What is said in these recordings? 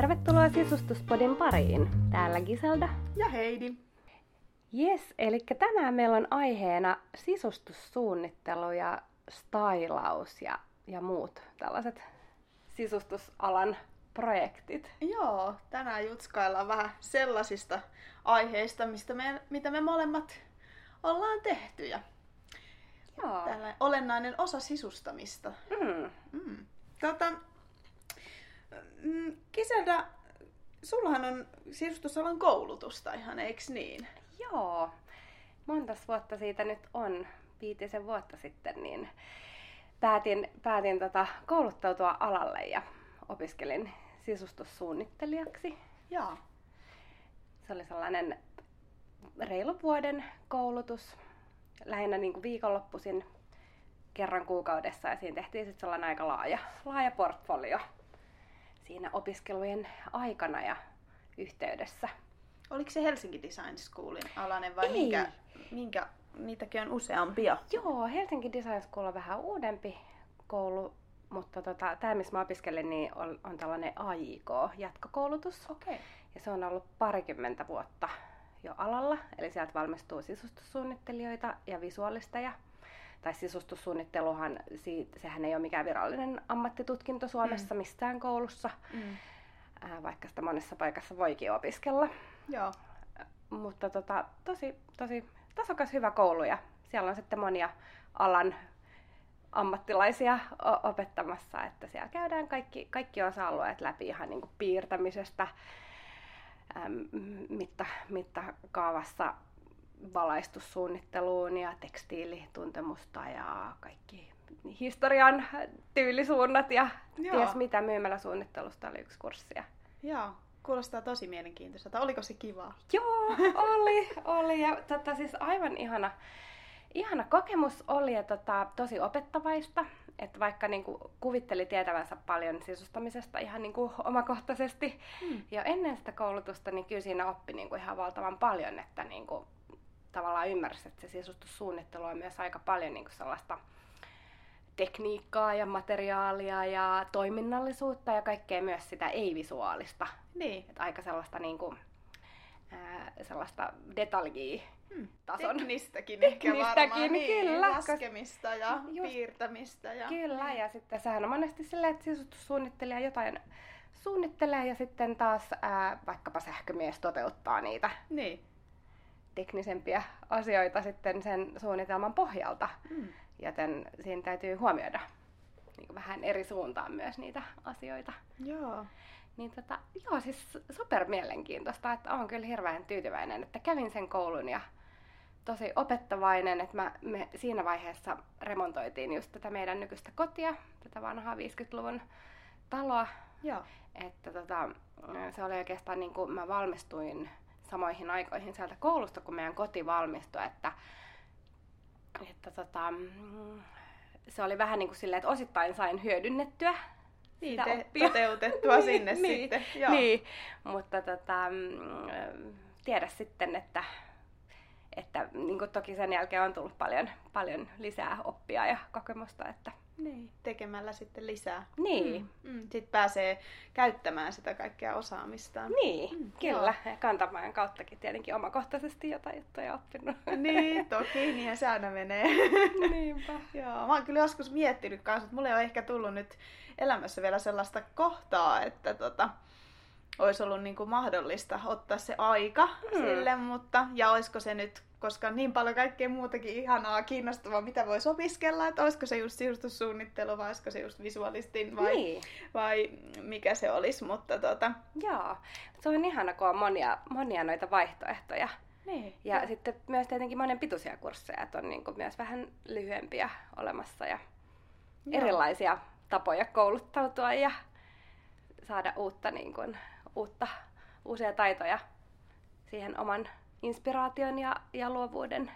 Tervetuloa Sisustuspodin pariin. Täällä Giselda. Ja Heidi. Yes, eli tänään meillä on aiheena sisustussuunnittelu ja stylaus ja, ja muut tällaiset sisustusalan projektit. Joo, tänään jutskaillaan vähän sellaisista aiheista, mistä me, mitä me molemmat ollaan tehty. Ja Joo. tällainen olennainen osa sisustamista. Mm. Mm. Tota, mm, Kiselda, sullahan on sisustusalan koulutusta ihan, eiks niin? Joo. Montas vuotta siitä nyt on, viitisen vuotta sitten, niin päätin, päätin tota kouluttautua alalle ja opiskelin sisustussuunnittelijaksi. Joo. Se oli sellainen reilun vuoden koulutus, lähinnä niin kuin viikonloppuisin kerran kuukaudessa ja siinä tehtiin sitten sellainen aika laaja, laaja portfolio siinä opiskelujen aikana ja yhteydessä. Oliko se Helsinki Design Schoolin alainen vai Ei. minkä, minkä, niitäkin on useampia? Joo, Helsinki Design School on vähän uudempi koulu, mutta tota, tämä, missä mä opiskelin, niin on, on tällainen AIK-jatkokoulutus. Okei. Okay. Ja se on ollut parikymmentä vuotta jo alalla, eli sieltä valmistuu sisustussuunnittelijoita ja visuaalisteja. Tai sisustussuunnitteluhan, siitä, sehän ei ole mikään virallinen ammattitutkinto Suomessa mm. mistään koulussa, Mm. ää, vaikka sitä monessa paikassa voikin opiskella. Joo. Mutta tota, tosi, tosi tasokas hyvä koulu ja siellä on sitten monia alan ammattilaisia opettamassa, että siellä käydään kaikki, kaikki osa-alueet läpi ihan niin kuin piirtämisestä, äm, mitta, mittakaavassa valaistussuunnitteluun ja tekstiilituntemusta ja kaikki historian tyylisuunnat ja Joo. ties mitä myymäläsuunnittelusta oli yksi kurssi. Joo. Kuulostaa tosi mielenkiintoiselta. Oliko se kivaa? Joo, oli, oli. Ja tota, siis aivan ihana, ihana kokemus oli ja tota, tosi opettavaista. Että vaikka niinku, kuvitteli tietävänsä paljon sisustamisesta ihan niinku, omakohtaisesti Mm. jo ennen sitä koulutusta, niin kyllä siinä oppi niinku, ihan valtavan paljon, että niinku, tavallaan ymmärsi, että se sisustussuunnittelu on myös aika paljon niinku, sellaista tekniikkaa ja materiaalia ja toiminnallisuutta ja kaikkea myös sitä ei-visuaalista Niin. et aika sellaista niinku, ää, sellaista detaljia Hmm. tason. Teknistäkin ehkä Teknistäkin, varmaan. Niin, kyllä, Laskemista ja Just- piirtämistä. Ja... Kyllä, ja sitten sehän on monesti silleen, että sisustussuunnittelija jotain suunnittelee ja sitten taas ää, vaikkapa sähkömies toteuttaa niitä Niin. Teknisempiä asioita sitten sen suunnitelman pohjalta. Mm. Joten siinä täytyy huomioida niin vähän eri suuntaan myös niitä asioita. Joo. Niin tota, joo, siis super mielenkiintoista, että olen kyllä hirveän tyytyväinen, että kävin sen koulun ja tosi opettavainen, että mä, me siinä vaiheessa remontoitiin just tätä meidän nykyistä kotia, tätä vanhaa 50-luvun taloa, Joo. että tota, se oli oikeastaan niin kuin mä valmistuin samoihin aikoihin sieltä koulusta, kun meidän koti valmistui, että, että tota, mm, se oli vähän niin kuin silleen, että osittain sain hyödynnettyä Niin, sitä te, oppia. toteutettua sinne niin, sitten. Joo. Niin, mutta tota, mm, tiedä sitten, että, että niin kuin toki sen jälkeen on tullut paljon, paljon lisää oppia ja kokemusta, että niin. Tekemällä sitten lisää. niin, Mm. Mm. Sitten pääsee käyttämään sitä kaikkea osaamistaan. niin, Mm, kyllä, ja kantamaan kauttakin tietenkin omakohtaisesti jotain juttuja oppinut. Niin, toki, niinhän se aina menee. Niinpä. Joo, mä oon kyllä joskus miettinyt kanssa, että mulle ei ole ehkä tullut nyt elämässä vielä sellaista kohtaa, että tota, olisi ollut niin kuin mahdollista ottaa se aika Mm. sille, mutta ja olisiko se nyt, koska on niin paljon kaikkea muutakin ihanaa, kiinnostavaa, mitä voisi opiskella, että olisiko se just sisustussuunnittelu vai olisiko se just visualistin vai, Niin, vai mikä se olisi, mutta tota, joo. Se on ihana, kun on monia, monia noita vaihtoehtoja. niin. Ja joo. sitten myös tietenkin monen pituisia kursseja, että on niin kuin myös vähän lyhyempiä olemassa ja Joo. erilaisia tapoja kouluttautua ja saada uutta, niin kuin, uutta, uusia taitoja siihen oman inspiraation ja, ja luovuuden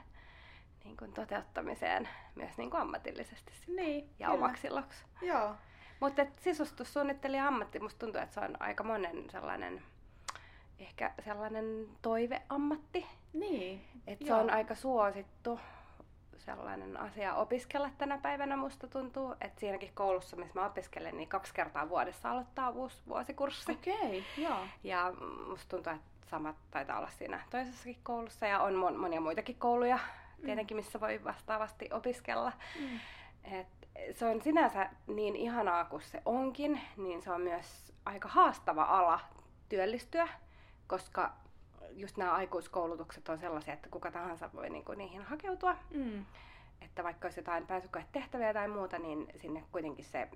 niin kuin, toteuttamiseen myös niin kuin ammatillisesti sitten Niin, ja kyllä. omaksi iloksi. Joo. Mutta sisustussuunnittelija ammatti, musta tuntuu, että se on aika monen sellainen, ehkä sellainen toiveammatti. Niin. Että se on aika suosittu, sellainen asia opiskella tänä päivänä, musta tuntuu. Että siinäkin koulussa, missä mä opiskelen, niin kaksi kertaa vuodessa aloittaa uusi vuosikurssi. Okei, okay, joo. Ja musta tuntuu, että samat taitaa olla siinä toisessakin koulussa ja on mon- monia muitakin kouluja mm. tietenkin, missä voi vastaavasti opiskella. Mm. Et se on sinänsä niin ihanaa kuin se onkin, niin se on myös aika haastava ala työllistyä, koska just nämä aikuiskoulutukset on sellaisia, että kuka tahansa voi niinku niihin hakeutua. Mm. Että vaikka olisi jotain pääsykoetehtäviä tai muuta, niin sinne kuitenkin se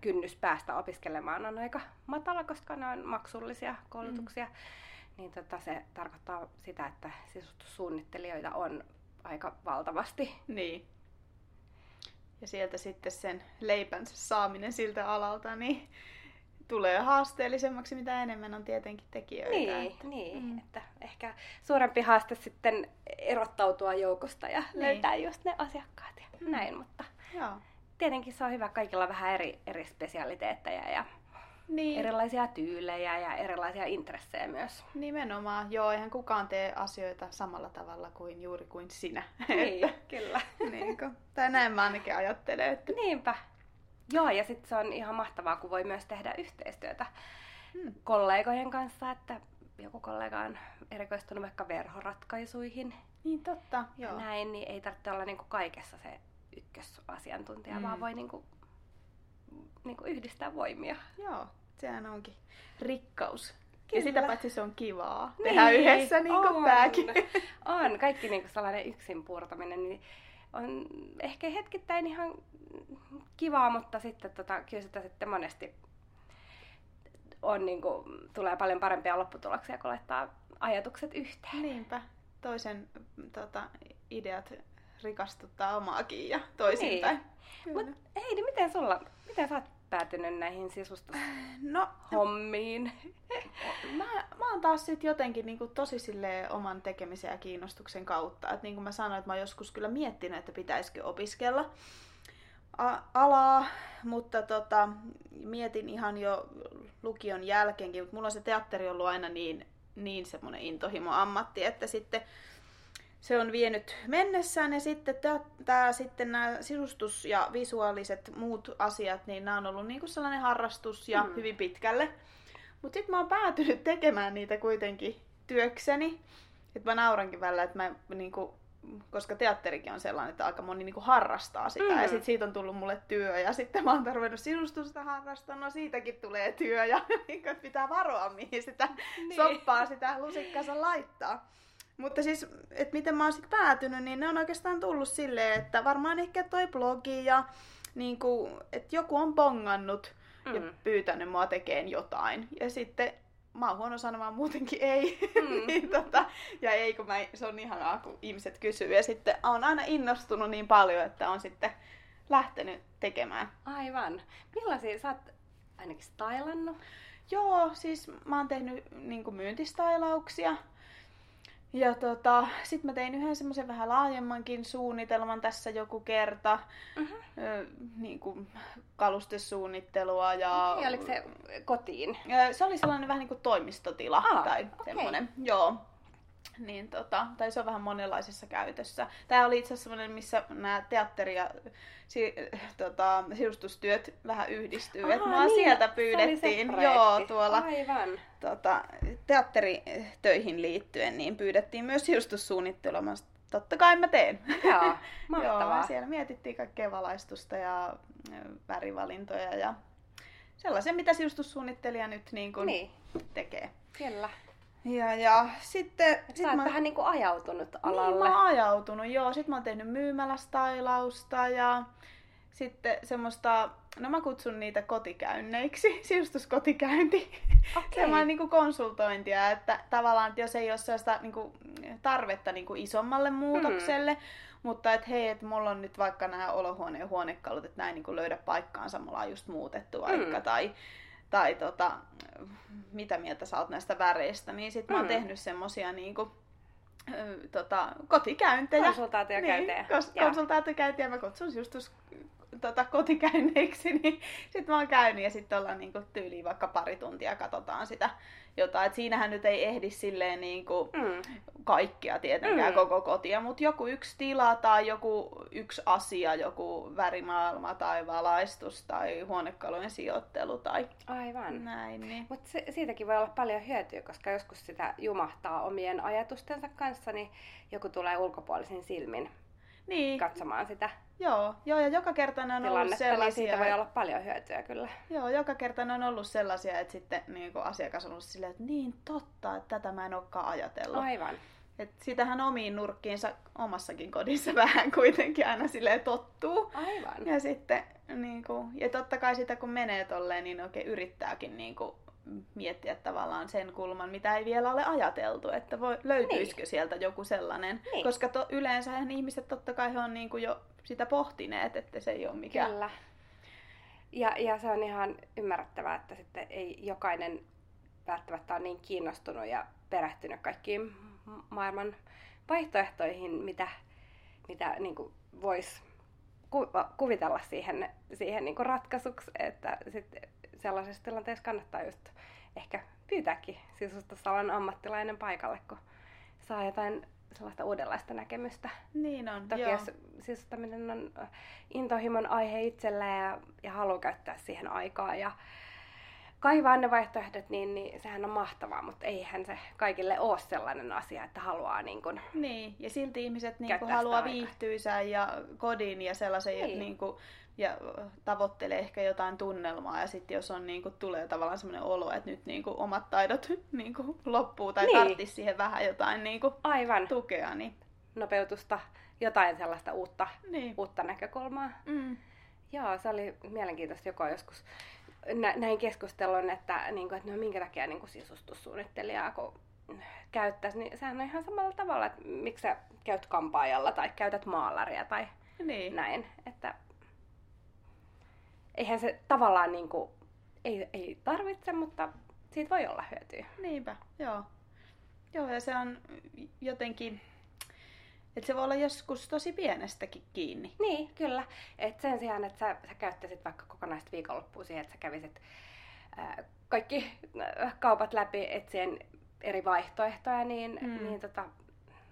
kynnys päästä opiskelemaan on aika matala, koska ne on maksullisia koulutuksia. Mm. Niin tota, se tarkoittaa sitä, että sisustussuunnittelijoita on aika valtavasti. Niin. Ja sieltä sitten sen leipänsä saaminen siltä alalta, niin tulee haasteellisemmaksi, mitä enemmän on tietenkin tekijöitä. Niin, että, niin mm. että ehkä suurempi haaste sitten erottautua joukosta ja niin. löytää just ne asiakkaat ja mm. näin, mutta Joo. tietenkin se on hyvä kaikilla vähän eri, eri spesialiteetteja ja niin. erilaisia tyylejä ja erilaisia intressejä myös. Nimenomaan, joo, eihän kukaan tee asioita samalla tavalla kuin juuri kuin sinä. Niin, kyllä. niin kuin, tai näin mä ainakin ajattelen. Että... Niinpä. Joo, ja sitten se on ihan mahtavaa, kun voi myös tehdä yhteistyötä hmm. kollegojen kanssa, että joku kollega on erikoistunut vaikka verhoratkaisuihin. Niin totta, joo. Näin, niin ei tarvitse olla niinku kaikessa se ykkösasiantuntija, hmm. vaan voi niinku, niinku yhdistää voimia. Joo, sehän onkin rikkaus. Kyllä. Ja sitä paitsi se on kivaa niin, tehdä yhdessä niin kuin on. On, kaikki niin kuin sellainen yksin puurtaminen, niin on ehkä hetkittäin ihan kivaa, mutta sitten tota, kyllä sitä sitten monesti on, niin kuin, tulee paljon parempia lopputuloksia, kun laittaa ajatukset yhteen. Niinpä. Toisen tota, ideat rikastuttaa omaakin ja toisinpäin. Niin. Mut Heidi, miten sulla, miten sä oot päätynyt näihin sisustushommiin? No, mä, mä oon taas sit jotenkin niin tosi oman tekemisen ja kiinnostuksen kautta. Et niin kuin mä sanoin, että mä oon joskus kyllä miettinyt, että pitäisikö opiskella a- alaa, mutta tota, mietin ihan jo lukion jälkeenkin, mutta mulla on se teatteri ollut aina niin, niin semmoinen intohimo ammatti, että sitten se on vienyt mennessään ja sitten tämä sitten nämä sisustus ja visuaaliset muut asiat, niin nämä on ollut niinku sellainen harrastus ja mm. hyvin pitkälle. Mutta sitten mä oon päätynyt tekemään niitä kuitenkin työkseni. Että mä naurankin välillä, että mä niinku, koska teatterikin on sellainen, että aika moni niinku harrastaa sitä. Mm. Ja sitten siitä on tullut mulle työ. Ja sitten mä oon tarvinnut sisustusta harrastaa, no siitäkin tulee työ. Ja niinku, pitää varoa, mihin sitä niin. soppaa sitä lusikkansa laittaa. Mutta siis, että miten mä oon sitten päätynyt, niin ne on oikeastaan tullut silleen, että varmaan ehkä toi blogi ja niin kuin, että joku on bongannut mm. ja pyytänyt mua tekemään jotain. Ja sitten mä oon huono sanomaan muutenkin ei. Mm. niin, tota, ja ei, kun mä, se on ihanaa, kun ihmiset kysyy. Ja sitten on aina innostunut niin paljon, että on sitten lähtenyt tekemään. Aivan. Millaisia sä oot ainakin stylannut? Joo, siis mä oon tehnyt niin myyntistailauksia. Ja tota, sitten mä tein yhden semmoisen vähän laajemmankin suunnitelman tässä joku kerta. Mm-hmm. Ö, niin kuin kalustesuunnittelua ja... Okay, oliko se kotiin? Se oli sellainen vähän niin kuin toimistotila ah, tai okay. semmoinen. Joo niin tota, tai se on vähän monenlaisessa käytössä. Tämä oli itse asiassa semmoinen, missä nämä teatteri- ja si, tota, sirustustyöt vähän yhdistyy. Aha, mua niin, sieltä pyydettiin, joo, tuolla Aivan. Tota, teatteritöihin liittyen, niin pyydettiin myös sisustussuunnittelua. Totta kai mä teen. Joo, mahtavaa. joo, siellä mietittiin kaikkea valaistusta ja värivalintoja ja sellaisia, mitä sisustussuunnittelija nyt niin kuin niin. tekee. Kyllä. Ja, ja sitten... Sä sit oot mä... vähän niin kuin ajautunut alalle. Niin, mä oon ajautunut, joo. Sitten mä oon tehnyt myymälästailausta ja sitten semmoista, no mä kutsun niitä kotikäynneiksi, siustuskotikäynti. Okay. Semmoinen niin konsultointia, että tavallaan, että jos ei ole sellaista niin kuin, tarvetta niin kuin isommalle muutokselle, mm. mutta että hei, että mulla on nyt vaikka nämä olohuoneen huonekalut, että näin niin löydä paikkaansa, mulla on just muutettu vaikka, mm. tai tai tota, mitä mieltä sä oot näistä väreistä, niin sit mä oon mm. tehnyt semmosia niinku, tota, kotikäyntejä. Konsultaatiokäyntejä. Niin, kos- konsultaatiokäyntejä. Mä kutsun just tota, kotikäynneiksi, niin sitten mä oon käynyt ja sitten ollaan niin kuin, tyyliin vaikka pari tuntia katsotaan sitä jotain. Et siinähän nyt ei ehdi silleen niin kuin, Mm. kaikkia tietenkään Mm. koko kotia, mutta joku yksi tila tai joku yksi asia, joku värimaailma tai valaistus tai huonekalujen sijoittelu tai Aivan. näin. Niin. Mutta se, siitäkin voi olla paljon hyötyä, koska joskus sitä jumahtaa omien ajatustensa kanssa, niin joku tulee ulkopuolisin silmin Niin, katsomaan sitä joo, joo, ja joka kerta ne on ollut tilannetta, niin sellaisia, siitä voi olla paljon hyötyä kyllä. Joo, joka kerta ne on ollut sellaisia, että sitten niin kuin asiakas on ollut silleen, että niin totta, että tätä mä en olekaan ajatellut. Aivan. Et sitähän omiin nurkkiinsa omassakin kodissa vähän kuitenkin aina silleen tottuu. Aivan. Ja sitten, niin kuin, ja totta kai sitä kun menee tolleen, niin oikein yrittääkin niin kuin, miettiä tavallaan sen kulman, mitä ei vielä ole ajateltu, että voi, löytyisikö Niin. sieltä joku sellainen. Niin. Koska to, yleensä ihmiset totta kai he on niin kuin jo sitä pohtineet, että se ei ole mikään. Kyllä. Ja, ja se on ihan ymmärrettävää, että sitten ei jokainen välttämättä ole niin kiinnostunut ja perehtynyt kaikkiin ma- maailman vaihtoehtoihin, mitä, mitä niin voisi ku, kuvitella siihen, siihen niin ratkaisuksi, että sellaisessa tilanteessa kannattaa just ehkä pyytääkin sisustusalan ammattilainen paikalle, kun saa jotain sellaista uudenlaista näkemystä. Niin on, Toki joo. jos sisustaminen on intohimon aihe itsellä ja, ja haluaa käyttää siihen aikaa ja kaivaa ne vaihtoehdot, niin, niin sehän on mahtavaa, mutta eihän se kaikille ole sellainen asia, että haluaa niin kuin, Niin, ja silti ihmiset niin kuin haluaa aikaa. viihtyisää ja kodin ja sellaisen, niin. Niin kuin, ja tavoittelee ehkä jotain tunnelmaa. Ja sitten jos on, niin kuin, tulee tavallaan sellainen olo, että nyt niin kuin, omat taidot niin kuin, loppuu tai Niin. tarvitsisi siihen vähän jotain niin kuin, aivan tukea, niin, nopeutusta, jotain sellaista uutta, niin. uutta näkökulmaa. Mm. Joo, se oli mielenkiintoista joko joskus nä- näin keskustelun, että, niin kuin, että no minkä takia niin kuin sisustussuunnittelijaa kun käyttäisi, niin sehän on ihan samalla tavalla, että miksi sä käyt kampaajalla tai käytät maalaria tai Niin. näin. Että eihän se tavallaan niin kuin, ei, ei tarvitse, mutta siitä voi olla hyötyä. Niinpä, joo. Joo, ja se on jotenkin, että se voi olla joskus tosi pienestäkin kiinni. Niin, kyllä. Et sen sijaan, että sä, sä käyttäisit vaikka kokonaista viikonloppua siihen, että sä kävisit ää, kaikki ää, kaupat läpi etsien eri vaihtoehtoja, niin, mm. niin tota,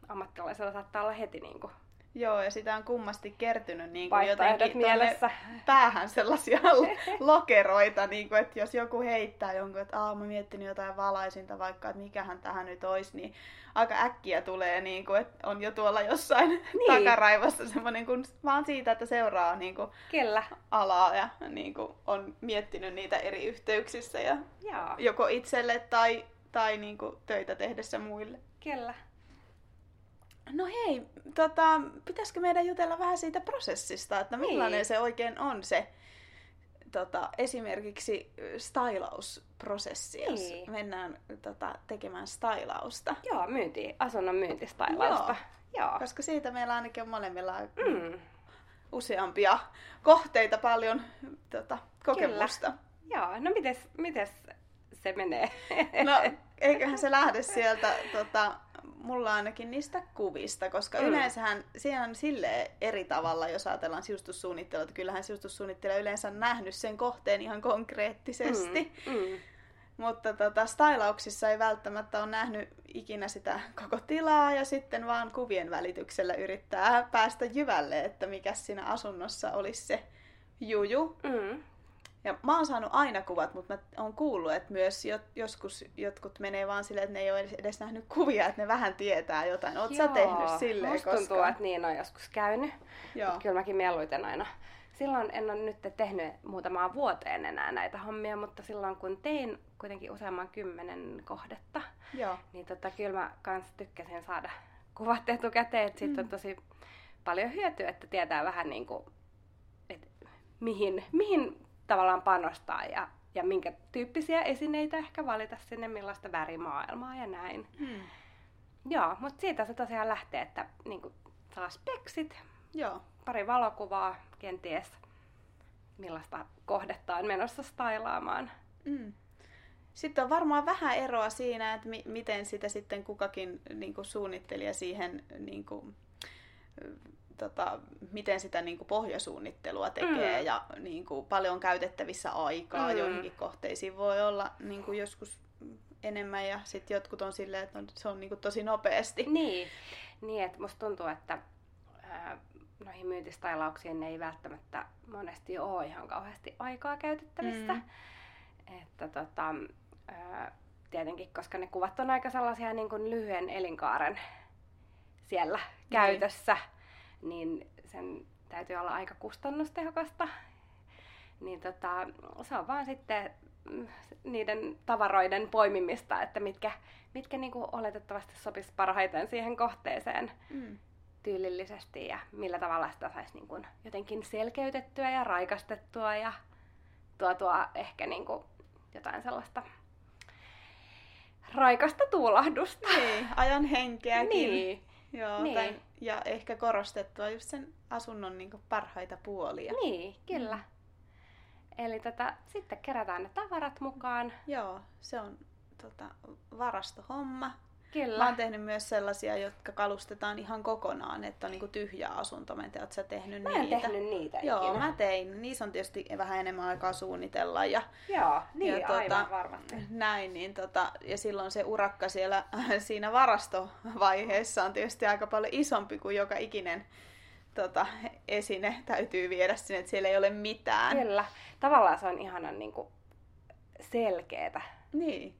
ammattilaisella saattaa olla heti niin kuin Joo, ja sitä on kummasti kertynyt niin kuin jotenkin mielessä. päähän sellaisia lokeroita, niin kuin, että jos joku heittää jonkun, että Aa, mä miettinyt jotain valaisinta vaikka, että mikähän tähän nyt olisi, niin aika äkkiä tulee, niin kuin, että on jo tuolla jossain niin. takaraivassa semmoinen, kun vaan siitä, että seuraa niin kuin, Kyllä, alaa ja niin kuin, on miettinyt niitä eri yhteyksissä ja joo, joko itselle tai, tai niin kuin, töitä tehdessä muille. kyllä. No hei, tota, pitäisikö meidän jutella vähän siitä prosessista, että millainen Niin. se oikein on se tota, esimerkiksi stylausprosessi, jos Niin. mennään tota, tekemään stylausta. Joo, myynti, asunnon myyntistailausta. Joo. Koska siitä meillä ainakin on molemmilla Mm, useampia kohteita paljon tota, kokemusta. joo, no mites, mites se menee? No, eiköhän se lähde sieltä, tota, mulla ainakin niistä kuvista, koska Mm. yleensähän siinä on silleen eri tavalla, jos ajatellaan sisustussuunnittelua, että kyllähän sisustussuunnittelija yleensä on nähnyt sen kohteen ihan konkreettisesti. Mm, mm. mutta tota, stylauksissa ei välttämättä ole nähnyt ikinä sitä koko tilaa ja sitten vaan kuvien välityksellä yrittää päästä jyvälle, että mikä siinä asunnossa olisi se juju. Mm. Ja mä oon saanut aina kuvat, mutta mä oon kuullut, että myös jo, joskus jotkut menee vaan silleen, että ne ei ole edes, edes nähnyt kuvia, että ne vähän tietää jotain. Oot sä tehnyt silleen musta koskaan? tuntuu, että niin on joskus käynyt. Joo. Kyllä mäkin mieluiten aina. Silloin en ole nyt tehnyt muutamaan vuoteen enää näitä hommia, mutta silloin kun tein kuitenkin useamman kymmenen kohdetta, Joo. niin tota, kyllä mä kans tykkäsin saada kuvat etukäteen, että siitä on Mm. tosi paljon hyötyä, että tietää vähän niin kuin, että mihin, mihin tavallaan panostaa ja, ja minkä tyyppisiä esineitä ehkä valita sinne, millaista värimaailmaa ja näin. Hmm. Joo, mutta siitä se tosiaan lähtee, että niin kuin, saa speksit, Joo. pari valokuvaa, kenties millaista kohdetta on menossa stailaamaan. Mm. Sitten on varmaan vähän eroa siinä, että mi- miten sitä sitten kukakin niin kuin suunnittelija siihen niin kuin, tota, miten sitä niin kuin pohjasuunnittelua tekee Mm. ja niin kuin, paljon on käytettävissä aikaa. Mm. Joihinkin kohteisiin voi olla niin kuin, joskus enemmän ja sitten jotkut on silleen, että no, se on niin kuin, tosi nopeasti. Niin, niin että musta tuntuu, että ää, noihin myyntistailauksiin ei välttämättä monesti ole ihan kauheasti aikaa käytettävissä. Mm. Että tota, ää, tietenkin, koska ne kuvat on aika sellaisia niin kuin lyhyen elinkaaren siellä käytössä, niin sen täytyy olla aika kustannustehokasta. Niin tota, se on vaan sitten mm, niiden tavaroiden poimimista, että mitkä, mitkä niin kuin oletettavasti sopisi parhaiten siihen kohteeseen Mm. tyylillisesti ja millä tavalla sitä saisi niin kuin jotenkin selkeytettyä ja raikastettua ja tuotua ehkä niin kuin jotain sellaista raikasta tuulahdusta. Niin, ajan henkeäkin. Niin, Joo, Niin. Tai, ja ehkä korostettua just sen asunnon niin parhaita puolia. niin, kyllä. Eli tota, sitten kerätään ne tavarat mukaan. Joo, se on tota, varastohomma. Kyllä. Mä oon tehnyt myös sellaisia, jotka kalustetaan ihan kokonaan, että on niinku tyhjä asunto. Mä en tiedä, sä tehnyt Mä en niitä? tehnyt niitä Joo, ikinä. mä tein. Niissä on tietysti vähän enemmän aikaa suunnitella ja Joo, niin Ja aivan tota- varmasti. näin. Niin tota, ja silloin se urakka siellä siinä varastovaiheessa on tietysti aika paljon isompi kuin joka ikinen tota, esine täytyy viedä sinne, että siellä ei ole mitään. Kyllä. Tavallaan se on ihanan niin kuin selkeetä. Niin,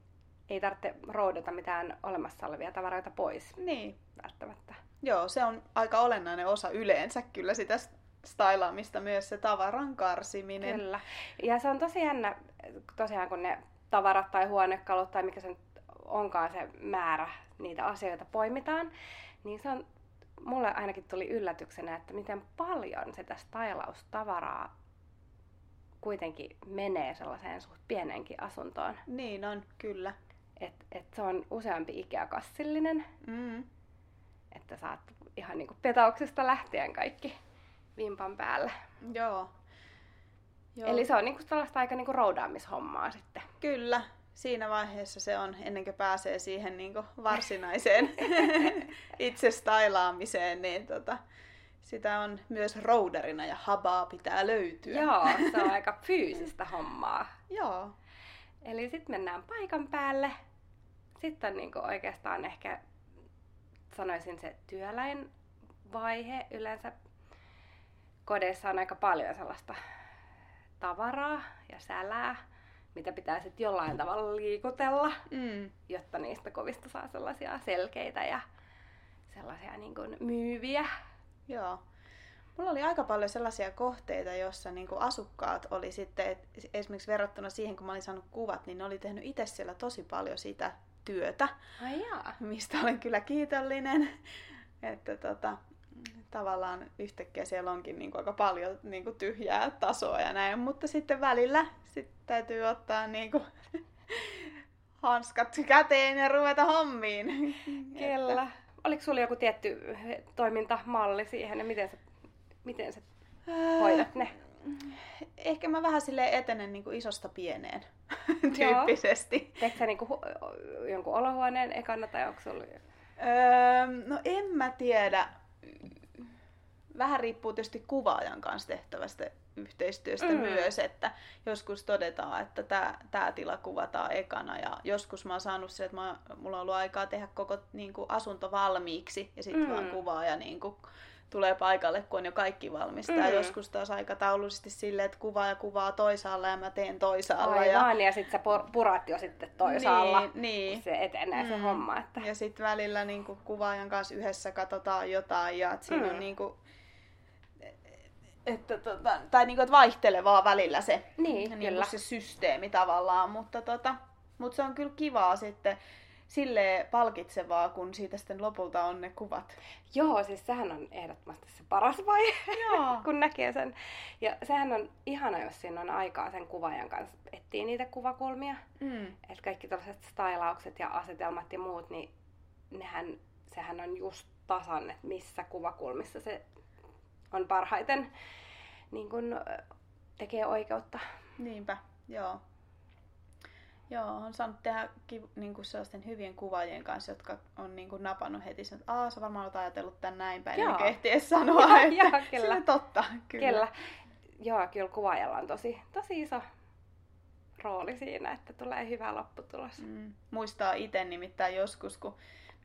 Ei tarvitse roudata mitään olemassa olevia tavaroita pois niin. välttämättä. Joo, se on aika olennainen osa yleensä kyllä sitä stylaamista myös se tavaran karsiminen. Kyllä. Ja se on tosi jännä, tosiaan kun ne tavarat tai huonekalut tai mikä se onkaan se määrä niitä asioita poimitaan, niin se on, mulle ainakin tuli yllätyksenä, että miten paljon sitä stylaustavaraa kuitenkin menee sellaiseen suht pieneenkin asuntoon. Niin on, kyllä. Et, et se on useampi Ikea-kassillinen, Mm. että saat ihan niinku petauksesta lähtien kaikki vimpan päälle. Joo. Joo. Eli se on niinku sellaista aika niinku roudaamishommaa sitten. Kyllä, siinä vaiheessa se on, ennen kuin pääsee siihen niin varsinaiseen itse stylaamiseen, niin tota, sitä on myös rouderina ja habaa pitää löytyä. Joo, se on aika fyysistä hommaa. Joo. Eli sitten mennään paikan päälle. Sitten on niinku oikeastaan ehkä, sanoisin se työläin vaihe. Yleensä kodeissa on aika paljon sellaista tavaraa ja sälää, mitä pitää sitten jollain tavalla liikutella, Mm. jotta niistä kovista saa sellaisia selkeitä ja sellaisia niin kuin myyviä. Joo. Mulla oli aika paljon sellaisia kohteita, joissa niin asukkaat oli sitten, et esimerkiksi verrattuna siihen, kun mä olin saanut kuvat, niin ne oli tehnyt itse siellä tosi paljon sitä työtä, Ai jaa. mistä olen kyllä kiitollinen. Että tota, tavallaan yhtäkkiä siellä onkin niin kuin aika paljon niin kuin tyhjää tasoa ja näin, mutta sitten välillä sit täytyy ottaa niin kuin hanskat käteen ja ruveta hommiin. Kyllä. Oliko sulla joku tietty toimintamalli siihen ja miten sä, miten sä Että, hoidat ne? Ehkä mä vähän sille etenen niin kuin isosta pieneen. tyyppisesti. Teekö sä niinku hu- jonkun olohuoneen ekana tai onko sulla... Öö, no en mä tiedä. Vähän riippuu tietysti kuvaajan kanssa tehtävästä yhteistyöstä Mm. myös, että joskus todetaan, että tämä tää tila kuvataan ekana ja joskus mä oon saanut se, että mä, mulla on ollut aikaa tehdä koko niin kuin, asunto valmiiksi ja sitten mm. vaan kuvaaja niin kuin, tulee paikalle, kun on jo kaikki valmista. Mm. Mm. Ja joskus taas aikataulullisesti silleen, että kuvaaja kuvaa toisaalla ja mä teen toisaalla. ja... Aivan, ja, ja sitten sä purat jo sitten toisaalla, Niin, niin. se etenee se Mm. homma. Että... Ja sitten välillä niin kuin, kuvaajan kanssa yhdessä katsotaan jotain ja et siinä Mm. on niin kuin, että, tota, tai niin kuin, että vaihtelevaa välillä se, Niin, niin kyllä. kuin se systeemi tavallaan, mutta, tota, mutta se on kyllä kivaa sitten sille palkitsevaa, kun siitä sitten lopulta on ne kuvat. Joo, siis sehän on ehdottomasti se paras vaihe, Joo. kun näkee sen. Ja sehän on ihana, jos siinä on aikaa sen kuvaajan kanssa etsiä niitä kuvakulmia. Mm. Että kaikki tällaiset stylaukset ja asetelmat ja muut, niin nehän, sehän on just tasan, että missä kuvakulmissa se on parhaiten niin kun, tekee oikeutta. Niinpä, joo. Joo, on saanut tehdä kiv- niinku sellaisten hyvien kuvaajien kanssa, jotka on niinku napannut heti sen, että sä varmaan olet ajatellut tän näin päin, Joo. eikä ehti edes sanoa, Joo, että joo, kyllä. totta. Kyllä. Kyllä. Joo, kyllä kuvaajalla on tosi, tosi iso rooli siinä, että tulee hyvä lopputulos. Mm. Muistaa itse nimittäin joskus, kun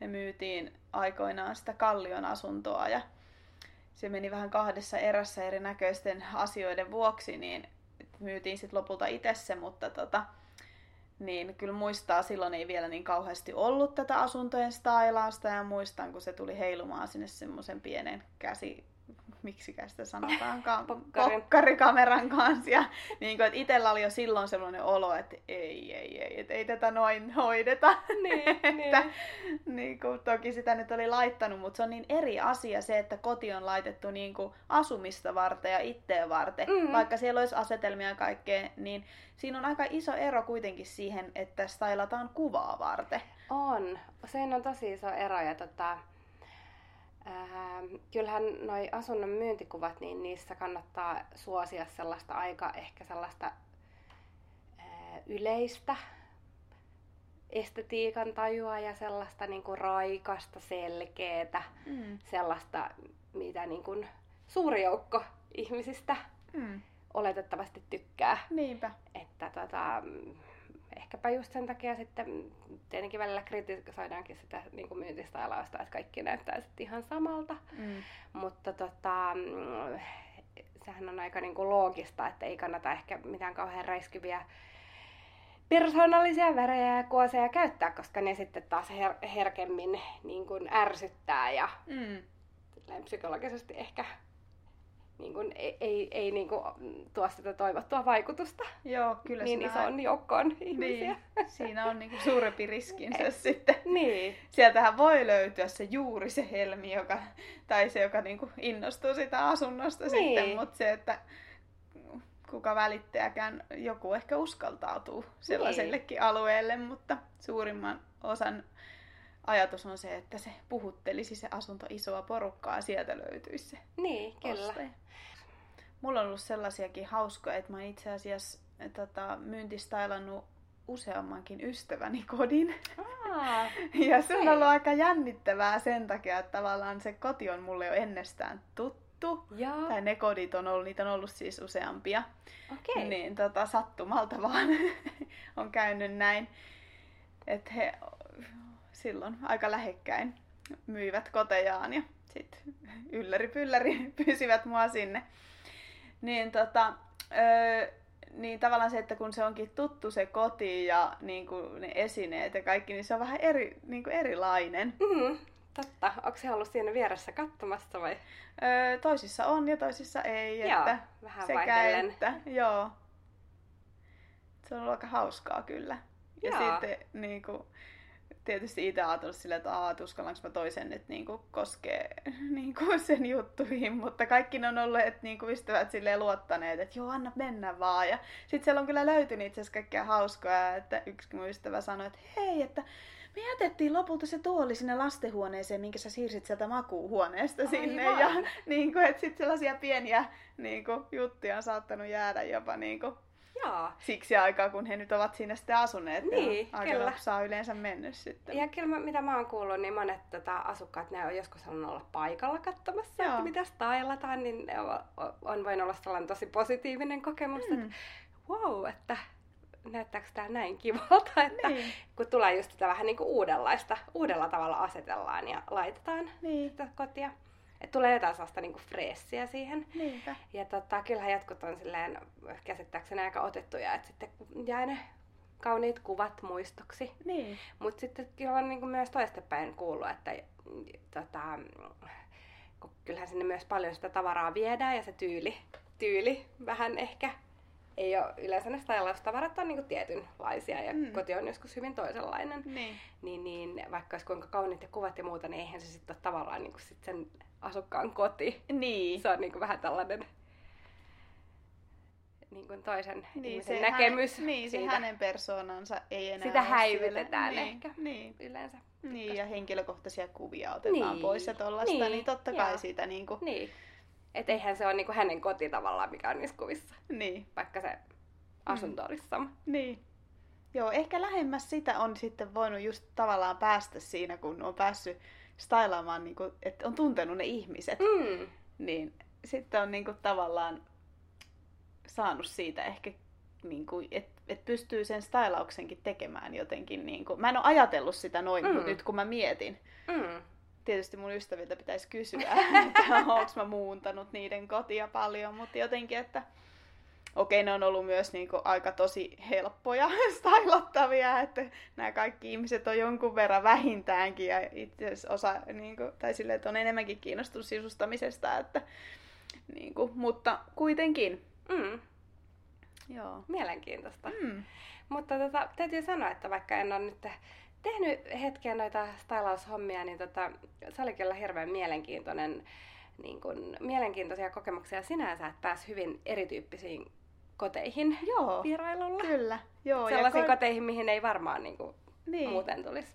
me myytiin aikoinaan sitä Kallion asuntoa ja se meni vähän kahdessa erässä erinäköisten asioiden vuoksi, niin myytiin sitten lopulta itse se, mutta tota, niin kyllä muistaa, silloin ei vielä niin kauheasti ollut tätä asuntojen stailausta ja muistan, kun se tuli heilumaan sinne semmoisen pienen käsi, miksikä sitä sanotaankaan, Pokkarin. pokkarikameran kanssa. Ja niin kuin, että itsellä oli jo silloin sellainen olo, että ei, ei, ei, että ei tätä noin hoideta. Niin, että, niin. niin kuin, toki sitä nyt oli laittanut, mutta se on niin eri asia se, että koti on laitettu niin kuin asumista varten ja itteen varten. Mm. Vaikka siellä olisi asetelmia ja kaikkea, niin siinä on aika iso ero kuitenkin siihen, että stylataan kuvaa varten. On. Siinä on tosi iso ero. Ja tota, ää, kyllähän noi asunnon myyntikuvat, niin niissä kannattaa suosia sellaista aika ehkä sellaista ää, yleistä estetiikan tajua ja sellaista niinku raikasta, selkeätä, Mm. sellaista, mitä niinku suuri joukko ihmisistä Mm. oletettavasti tykkää. Niinpä. Että tota, ehkäpä just sen takia sitten tietenkin välillä kritisoidaankin sitä niin kuin myyntistailausta, että kaikki näyttää sitten ihan samalta. Mm. Mutta tota, mm, sehän on aika niin kuin loogista, että ei kannata ehkä mitään kauhean räiskyviä persoonallisia värejä ja kuoseja käyttää, koska ne sitten taas her- herkemmin niin kuin ärsyttää ja Mm. psykologisesti ehkä niin kuin, ei, ei, ei niin kuin, tuo sitä toivottua vaikutusta Joo, kyllä niin isoon joukkoon ihmisiä. Niin, siinä on niinku suurempi riskinsä sitten. Niin. Sieltähän voi löytyä se juuri se helmi, joka, tai se, joka niinku innostuu sitä asunnosta Niin. sitten, mutta se, että kuka välittäjäkään, joku ehkä uskaltautuu sellaisellekin alueelle, mutta suurimman osan ajatus on se, että se puhuttelisi se asunto isoa porukkaa ja sieltä löytyisi se Niin, kyllä. ostaja. Mulla on ollut sellaisiakin hauskoja, että mä itse asiassa tota, myyntistailannut useammankin ystäväni kodin. Aa, Ja se on ollut aika jännittävää sen takia, että tavallaan se koti on mulle jo ennestään tuttu. joo, Tai ne kodit on ollut, niitä on ollut siis useampia. okei. Niin tota, sattumalta vaan on käynyt näin. Että he silloin aika lähekkäin myivät kotejaan ja sitten ylläri pylläri pyysivät mua sinne. Niin tota, öö, niin tavallaan se, että kun se onkin tuttu se koti ja niin kuin ne esineet ja kaikki, niin se on vähän eri, niin kuin erilainen. Mm, totta. Onko se ollut siinä vieressä katsomassa vai? Öö, toisissa on ja toisissa ei. Joo, että vähän sekä vaihdellen. että, joo. Se on ollut aika hauskaa kyllä. Ja Joo. sitten niin kuin, tietysti itse ajatellut silleen, että aah, uskallanko mä toisen nyt niin kuin, koskee niin kuin sen juttuihin, mutta kaikki ne on olleet niin kuin, ystävät silleen luottaneet, että joo, anna mennä vaan. Ja sitten siellä on kyllä löytynyt itse asiassa kaikkea hauskaa, että yksi mun ystävä sanoi, että hei, että me jätettiin lopulta se tuoli sinne lastenhuoneeseen, minkä sä siirsit sieltä makuuhuoneesta sinne. Ja Aivan. niin kuin, että sitten sellaisia pieniä niin kuin, juttuja on saattanut jäädä jopa niin kuin, Joo. siksi aikaa, kun he nyt ovat siinä sitten asuneet. Ja Niin, aika kyllä. saa yleensä mennyt sitten. Ja kyllä mä, mitä mä oon kuullut, niin monet tota, asukkaat, ne on joskus halunnut olla paikalla katsomassa, Joo. että mitä stylataan, niin ne on, on voinut olla sellainen tosi positiivinen kokemus, mm. Että wow, että näyttääkö tää näin kivalta, että Niin, kun tulee just sitä vähän niin kuin uudenlaista, uudella tavalla asetellaan ja laitetaan niin, kotia. Että tulee jotain sellaista niin kuin freessiä siihen. niinpä. Ja tota, kyllähän jotkut on silleen käsittääkseni aika otettuja, että sitten jää ne kauniit kuvat muistoksi. Niin, Mutta sitten kyllä on niinku myös toistepäin kuullut, että tota, kun kyllähän sinne myös paljon sitä tavaraa viedään ja se tyyli, tyyli vähän ehkä ei ole yleensä ne stylaustavarat on niinku tietynlaisia ja mm. koti on joskus hyvin toisenlainen. niin. Niin, niin vaikka olisi kuinka kauniit ja kuvat ja muuta, niin eihän se sitten ole tavallaan niinku sit sen asukkaan koti. Niin, Se on niinku vähän tällainen niinku toisen niin ihmisen se näkemys Hänen, niin, se siitä. hänen persoonansa ei enää Sitä häivytetään siellä. ehkä. Niin, yleensä. niin, ja henkilökohtaisia kuvia otetaan Niin, pois ja tollasta, niin, niin, totta kai joo. siitä niinku, Niin. Et eihän se ole niinku hänen koti tavallaan, mikä on niissä kuvissa, niin, vaikka se asunto olisi sama. niin. Joo, ehkä lähemmäs sitä on sitten voinut just tavallaan päästä siinä, kun on päässyt stylaamaan, niin kuin, että on tuntenut ne ihmiset. Mm. Niin sitten on niin kuin, tavallaan saanut siitä ehkä, niin kuin, että et pystyy sen stylauksenkin tekemään jotenkin. Niin kuin, mä en ole ajatellut sitä noin, mm. mutta nyt kun mä mietin, Mm. tietysti mun ystäviltä pitäisi kysyä, että onko mä muuntanut niiden kotia paljon, mutta jotenkin, että okei, ne on ollut myös niinku aika tosi helppoja stylattavia, että nämä kaikki ihmiset on jonkun verran vähintäänkin ja itse asiassa osa, niinku, tai silleen, että on enemmänkin kiinnostunut sisustamisesta, että, niinku, mutta kuitenkin. Mm. Joo. Mielenkiintoista. Mm. Mutta tota, täytyy sanoa, että vaikka en ole nyt tehnyt hetken noita stylaushommia, niin tota, se oli kyllä hirveän mielenkiintoinen, niin kun, mielenkiintoisia kokemuksia sinänsä, että pääsi hyvin erityyppisiin koteihin Joo, vierailulla. kyllä. Joo, ja Sellaisiin ko- koteihin, mihin ei varmaan niin kuin, niin. muuten tulisi.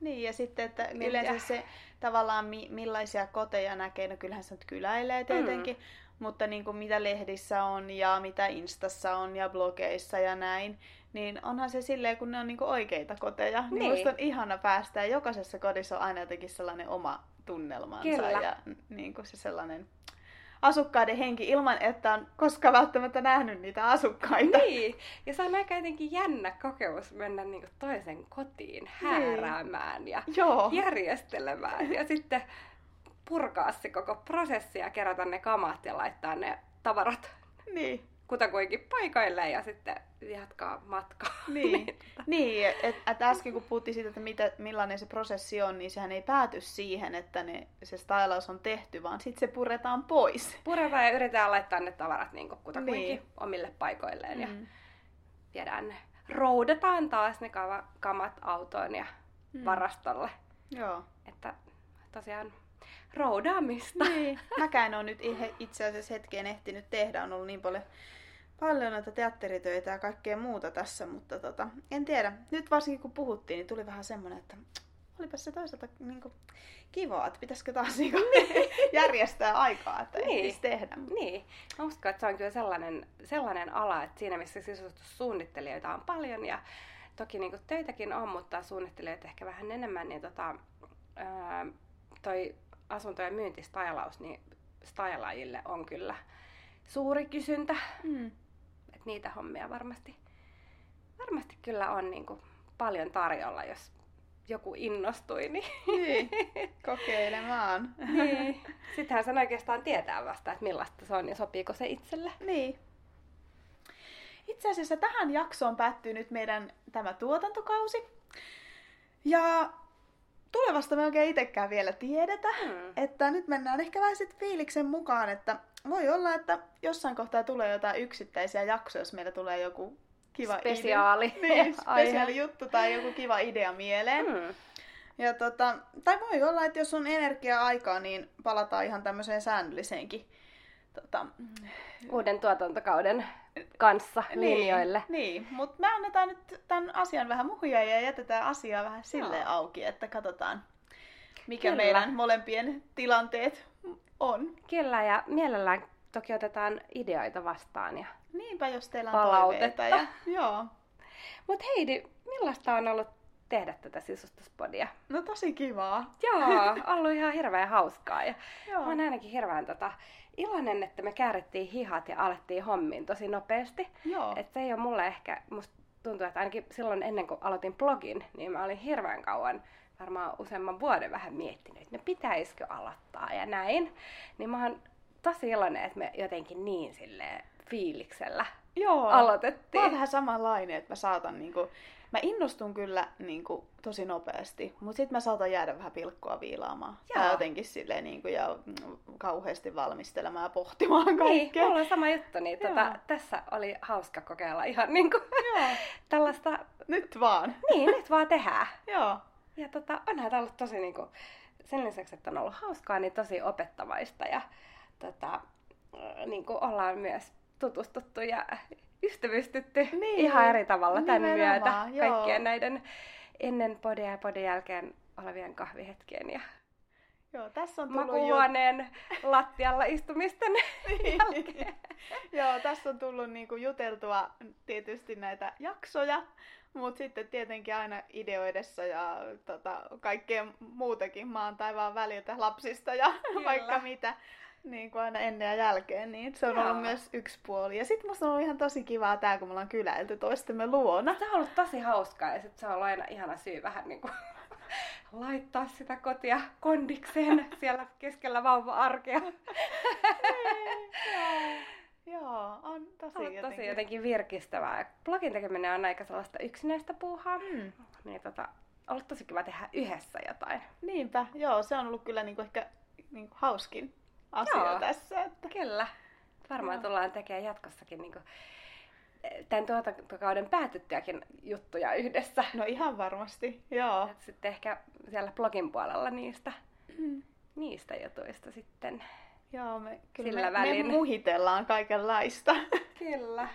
Niin, ja sitten, että yleensä se tavallaan mi- millaisia koteja näkee, no kyllähän se nyt kyläilee tietenkin, mm. mutta niin kuin mitä lehdissä on ja mitä Instassa on ja blogeissa ja näin, niin onhan se silleen, kun ne on niin kuin oikeita koteja, niin, Niin. niin musta on ihana päästä ja jokaisessa kodissa on aina jotenkin sellainen oma tunnelmansa Kyllä. ja niin kuin se sellainen asukkaiden henki ilman, että on koskaan välttämättä nähnyt niitä asukkaita. Niin, ja se on aika jotenkin jännä kokemus mennä niin kuin toisen kotiin hääräämään ja Joo. järjestelemään ja sitten purkaa se koko prosessi ja kerätä ne kamat ja laittaa ne tavarat Niin. Kutakuinkin paikoilleen ja sitten jatkaa matkaa. Niin, niin että et äsken kun puhuttiin siitä, että mitä, millainen se prosessi on, niin sehän ei pääty siihen, että ne, se stylaus on tehty, vaan sitten se puretaan pois. Puretaan ja yritetään laittaa ne tavarat niin kuin kutakuinkin Niin. omille paikoilleen ja Mm. viedään ne. Roudataan taas ne kava- kamat autoon ja Mm. varastolle. Joo. Että tosiaan roudaamista. Niin. Mäkään ole nyt itse asiassa hetkeen ehtinyt tehdä, on ollut niin paljon, paljon noita teatteritöitä ja kaikkea muuta tässä, mutta tota, en tiedä. Nyt varsinkin kun puhuttiin, niin tuli vähän semmoinen, että olipas se toisaalta niin kuin, kivaa, että pitäisikö taas niin kuin, järjestää aikaa, että Niin. ehtisi tehdä. Niin, mä uskon, että se on kyllä sellainen, sellainen ala, että siinä missä sisustussuunnittelijoita on paljon ja toki niin töitäkin on, mutta suunnittelijoita ehkä vähän enemmän, niin tota, ää, toi asunto- ja myyntistylaus, niin stylaajille on kyllä suuri kysyntä. Mm. Et niitä hommia varmasti, varmasti kyllä on niin kuin paljon tarjolla, jos joku innostui. Niin, Niin, kokeilemaan. niin. Sittenhän sen oikeastaan tietää vasta, että millaista se on ja sopiiko se itselle. Niin. Itse asiassa tähän jaksoon päättyy nyt meidän tämä tuotantokausi. Ja tulevasta me oikein itsekään vielä tiedetä. Hmm. Että nyt mennään ehkä vähän sit fiiliksen mukaan, että voi olla, että jossain kohtaa tulee jotain yksittäisiä jaksoja, jos meillä tulee joku kiva Spesiaali. idea. Niin, spesiaali juttu tai joku kiva idea mieleen. Hmm. Ja tota, tai voi olla, että jos on energiaa aikaa, niin palataan ihan tämmöiseen säännölliseenkin tota, Uuden tuotantokauden kanssa linjoille. Niin, niin. mutta me annetaan nyt tämän asian vähän muhia ja jätetään asiaa vähän silleen Joo. auki, että katsotaan mikä Kyllä. meidän molempien tilanteet on. Kyllä, ja mielellään toki otetaan ideoita vastaan. Ja... Niinpä, jos teillä on Palautetta. Ja, joo. Mutta Heidi, millaista on ollut tehdä tätä sisustuspodia? No tosi kivaa. Joo, ollut ihan hirveän hauskaa. Ja Joo. mä oon ainakin hirveän tota, iloinen, että me käärittiin hihat ja alettiin hommiin tosi nopeasti. Joo. Et se ei ole mulle ehkä, musta tuntuu, että ainakin silloin ennen kuin aloitin blogin, niin mä olin hirveän kauan, varmaan useamman vuoden vähän miettinyt, että no pitäisikö aloittaa ja näin. Niin mä oon tosi iloinen, että me jotenkin niin silleen fiiliksellä Joo. Mä aloitettiin. oon vähän samanlainen, että mä saatan niinku, mä innostun kyllä niinku, tosi nopeasti, mutta sitten mä saatan jäädä vähän pilkkoa viilaamaan. Joo. Tai jotenkin silleen niinku, ja mm, kauheasti valmistelemaan ja pohtimaan Niin, kaikkea. mulla on sama juttu, niin Joo. tota, tässä oli hauska kokeilla ihan niin kuin Joo. tällaista, Nyt vaan. niin nyt vaan tehdään. Joo. Ja tota, onhan tämä ollut tosi niin kuin, sen lisäksi, että on ollut hauskaa, niin tosi opettavaista ja tota, niin kuin ollaan myös tutustuttu ja ystävystytty Niin, ihan eri tavalla tämän myötä joo. kaikkien näiden ennen podia ja podin jälkeen olevien kahvihetkien ja Joo, tässä on tullut makuuhuoneen lattialla istumisten jälkeen. Joo, tässä on tullut niinku juteltua tietysti näitä jaksoja, mutta sitten tietenkin aina ideoidessa ja tota, kaikkea muutakin maan taivaan väliltä lapsista ja Kyllä. vaikka mitä. Niin kuin aina ennen ja jälkeen, niin se on Joo. ollut myös yksi puoli. Ja sitten musta on ollut ihan tosi kivaa tää, kun me ollaan kyläilty toistemme luona. Se on ollut tosi hauskaa ja sit se on ollut aina ihana syy vähän niinku laittaa sitä kotia kondikseen siellä keskellä vauva-arkea. Joo, on tosi on jotenkin. tosi jotenkin virkistävää. Blogin tekeminen on aika sellaista yksinäistä puuhaa. Mm. Niin tota, ollut tosi kiva tehdä yhdessä jotain. Niinpä, joo, se on ollut kyllä niinku ehkä niinku hauskin asia Joo. tässä. Että... Kyllä. Varmaan Joo. tullaan tekemään jatkossakin niinku, tämän tuotantokauden päätyttyäkin juttuja yhdessä. No ihan varmasti, joo. Sitten ehkä siellä blogin puolella niistä, Mm. niistä jutuista sitten. Joo, me, kyllä Sillä me, välin. me muhitellaan kaikenlaista. Kyllä.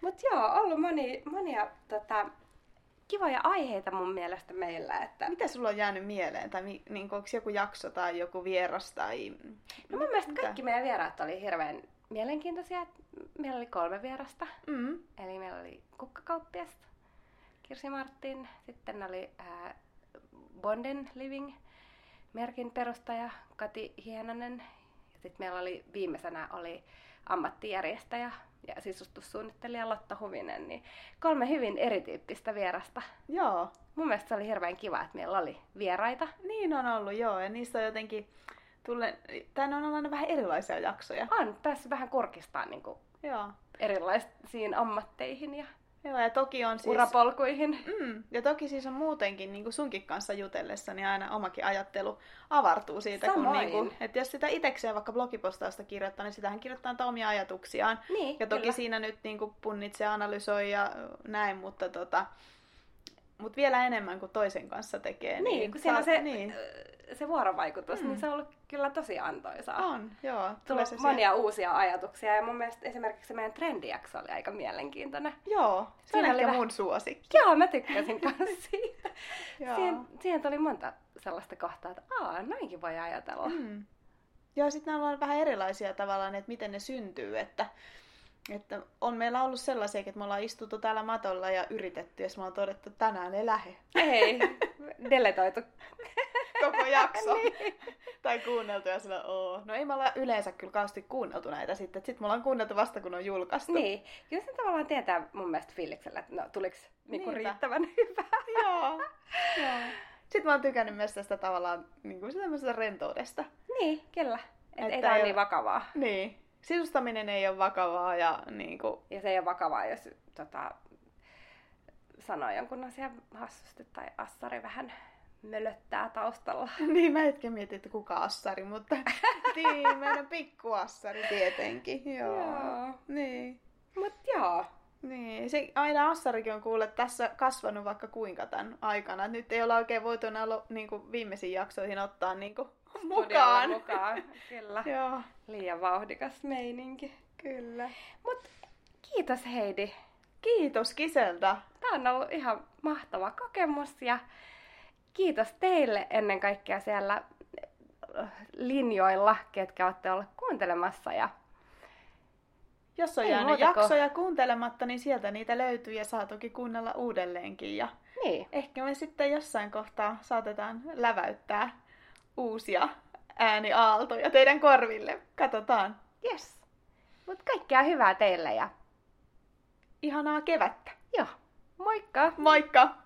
Mut joo, ollut moni, monia tota, kivoja aiheita mun mielestä meillä. Että... Mitä sulla on jäänyt mieleen? Tai niin onko joku jakso tai joku vieras tai... No mun mielestä kaikki meidän vieraat oli hirveän mielenkiintoisia. Meillä oli kolme vierasta. Mm. Eli meillä oli kukkakauppias Kirsi Martin, sitten oli ää, Bonden Living merkin perustaja Kati Hienonen sitten meillä oli viimeisenä oli ammattijärjestäjä ja sisustussuunnittelija Lotta Huvinen, niin kolme hyvin erityyppistä vierasta. Joo, Mun mielestä se oli hirveän kiva, että meillä oli vieraita. niin on ollut, joo. Ja niistä on jotenkin... Tulle... Tänne on ollut vähän erilaisia jaksoja. On päässyt vähän kurkistaan niin kuin Joo. erilaisiin ammatteihin ja Joo, ja toki on siis... urapolkuihin. Mm, ja toki siis on muutenkin niin kuin sunkin kanssa jutellessa, niin aina omakin ajattelu avartuu siitä. Kun Samoin. niin kuin, että jos sitä itsekseen vaikka blogipostausta kirjoittaa, niin sitähän kirjoittaa niitä omia ajatuksiaan. Niin, Ja toki kyllä. siinä nyt niin kuin punnitsee, analysoi ja näin, mutta tota, mut vielä enemmän kuin toisen kanssa tekee. Niin, kun siellä on se, Niin, se vuorovaikutus, Mm. niin se on ollut kyllä tosi antoisaa. on, joo. Tulee se monia uusia ajatuksia ja mun mielestä esimerkiksi se meidän trendijakso oli aika mielenkiintoinen. Joo, se on Siinä oli ehkä mun suosikki. Joo, mä tykkäsin kanssa siitä. Siihen, siihen tuli monta sellaista kohtaa, että aa, noinkin voi ajatella. Mm. Joo, sitten nämä on vähän erilaisia tavallaan, että miten ne syntyy, että, että on meillä ollut sellaisia, että me ollaan istuttu täällä matolla ja yritetty, ja me ollaan todettu, että tänään ei lähe Ei, deletoitu. koko jakso. niin. tai kuunneltu ja sillä oo. No ei me olla yleensä kyllä kauheasti kuunneltu näitä sitten, sitten me ollaan kuunneltu vasta kun on julkaistu. Niin, kyllä se tavallaan tietää mun mielestä fiiliksellä, että no, tuliko niinku Niinpä. riittävän hyvä. Joo. Joo. Sitten mä oon tykännyt myös tästä tavallaan niin kuin rentoudesta. Niin, kyllä. Et Että ei tää ei ole ole- niin vakavaa. Niin. Sisustaminen ei ole vakavaa ja niin kuin, Ja se ei ole vakavaa, jos tota, sanoo jonkun asian hassusti tai assari vähän mölöttää taustalla. Niin, mä hetken mietin, että kuka assari, mutta niin, meidän pikkuassari tietenkin, joo. Joo. Niin. Mut joo. Niin, se aina Assarikin on kuullut, että tässä kasvanut vaikka kuinka tämän aikana. Nyt ei olla oikein voitu enää niin kuin viimeisiin jaksoihin ottaa niin kuin, mukaan. mukaan. Kyllä. Joo, Liian vauhdikas meininki. kyllä. Mut kiitos Heidi. Kiitos Kiseltä. Tämä on ollut ihan mahtava kokemus ja kiitos teille ennen kaikkea siellä äh, linjoilla, ketkä olette olleet kuuntelemassa. Ja Jos on Ei jäänyt jaksoja kuuntelematta, niin sieltä niitä löytyy ja saa toki kuunnella uudelleenkin. Ja niin, ehkä me sitten jossain kohtaa saatetaan läväyttää uusia ääniaaltoja teidän korville. Katsotaan. yes. Mut kaikkea hyvää teille ja Ihanaa kevättä. joo, moikka! Moikka!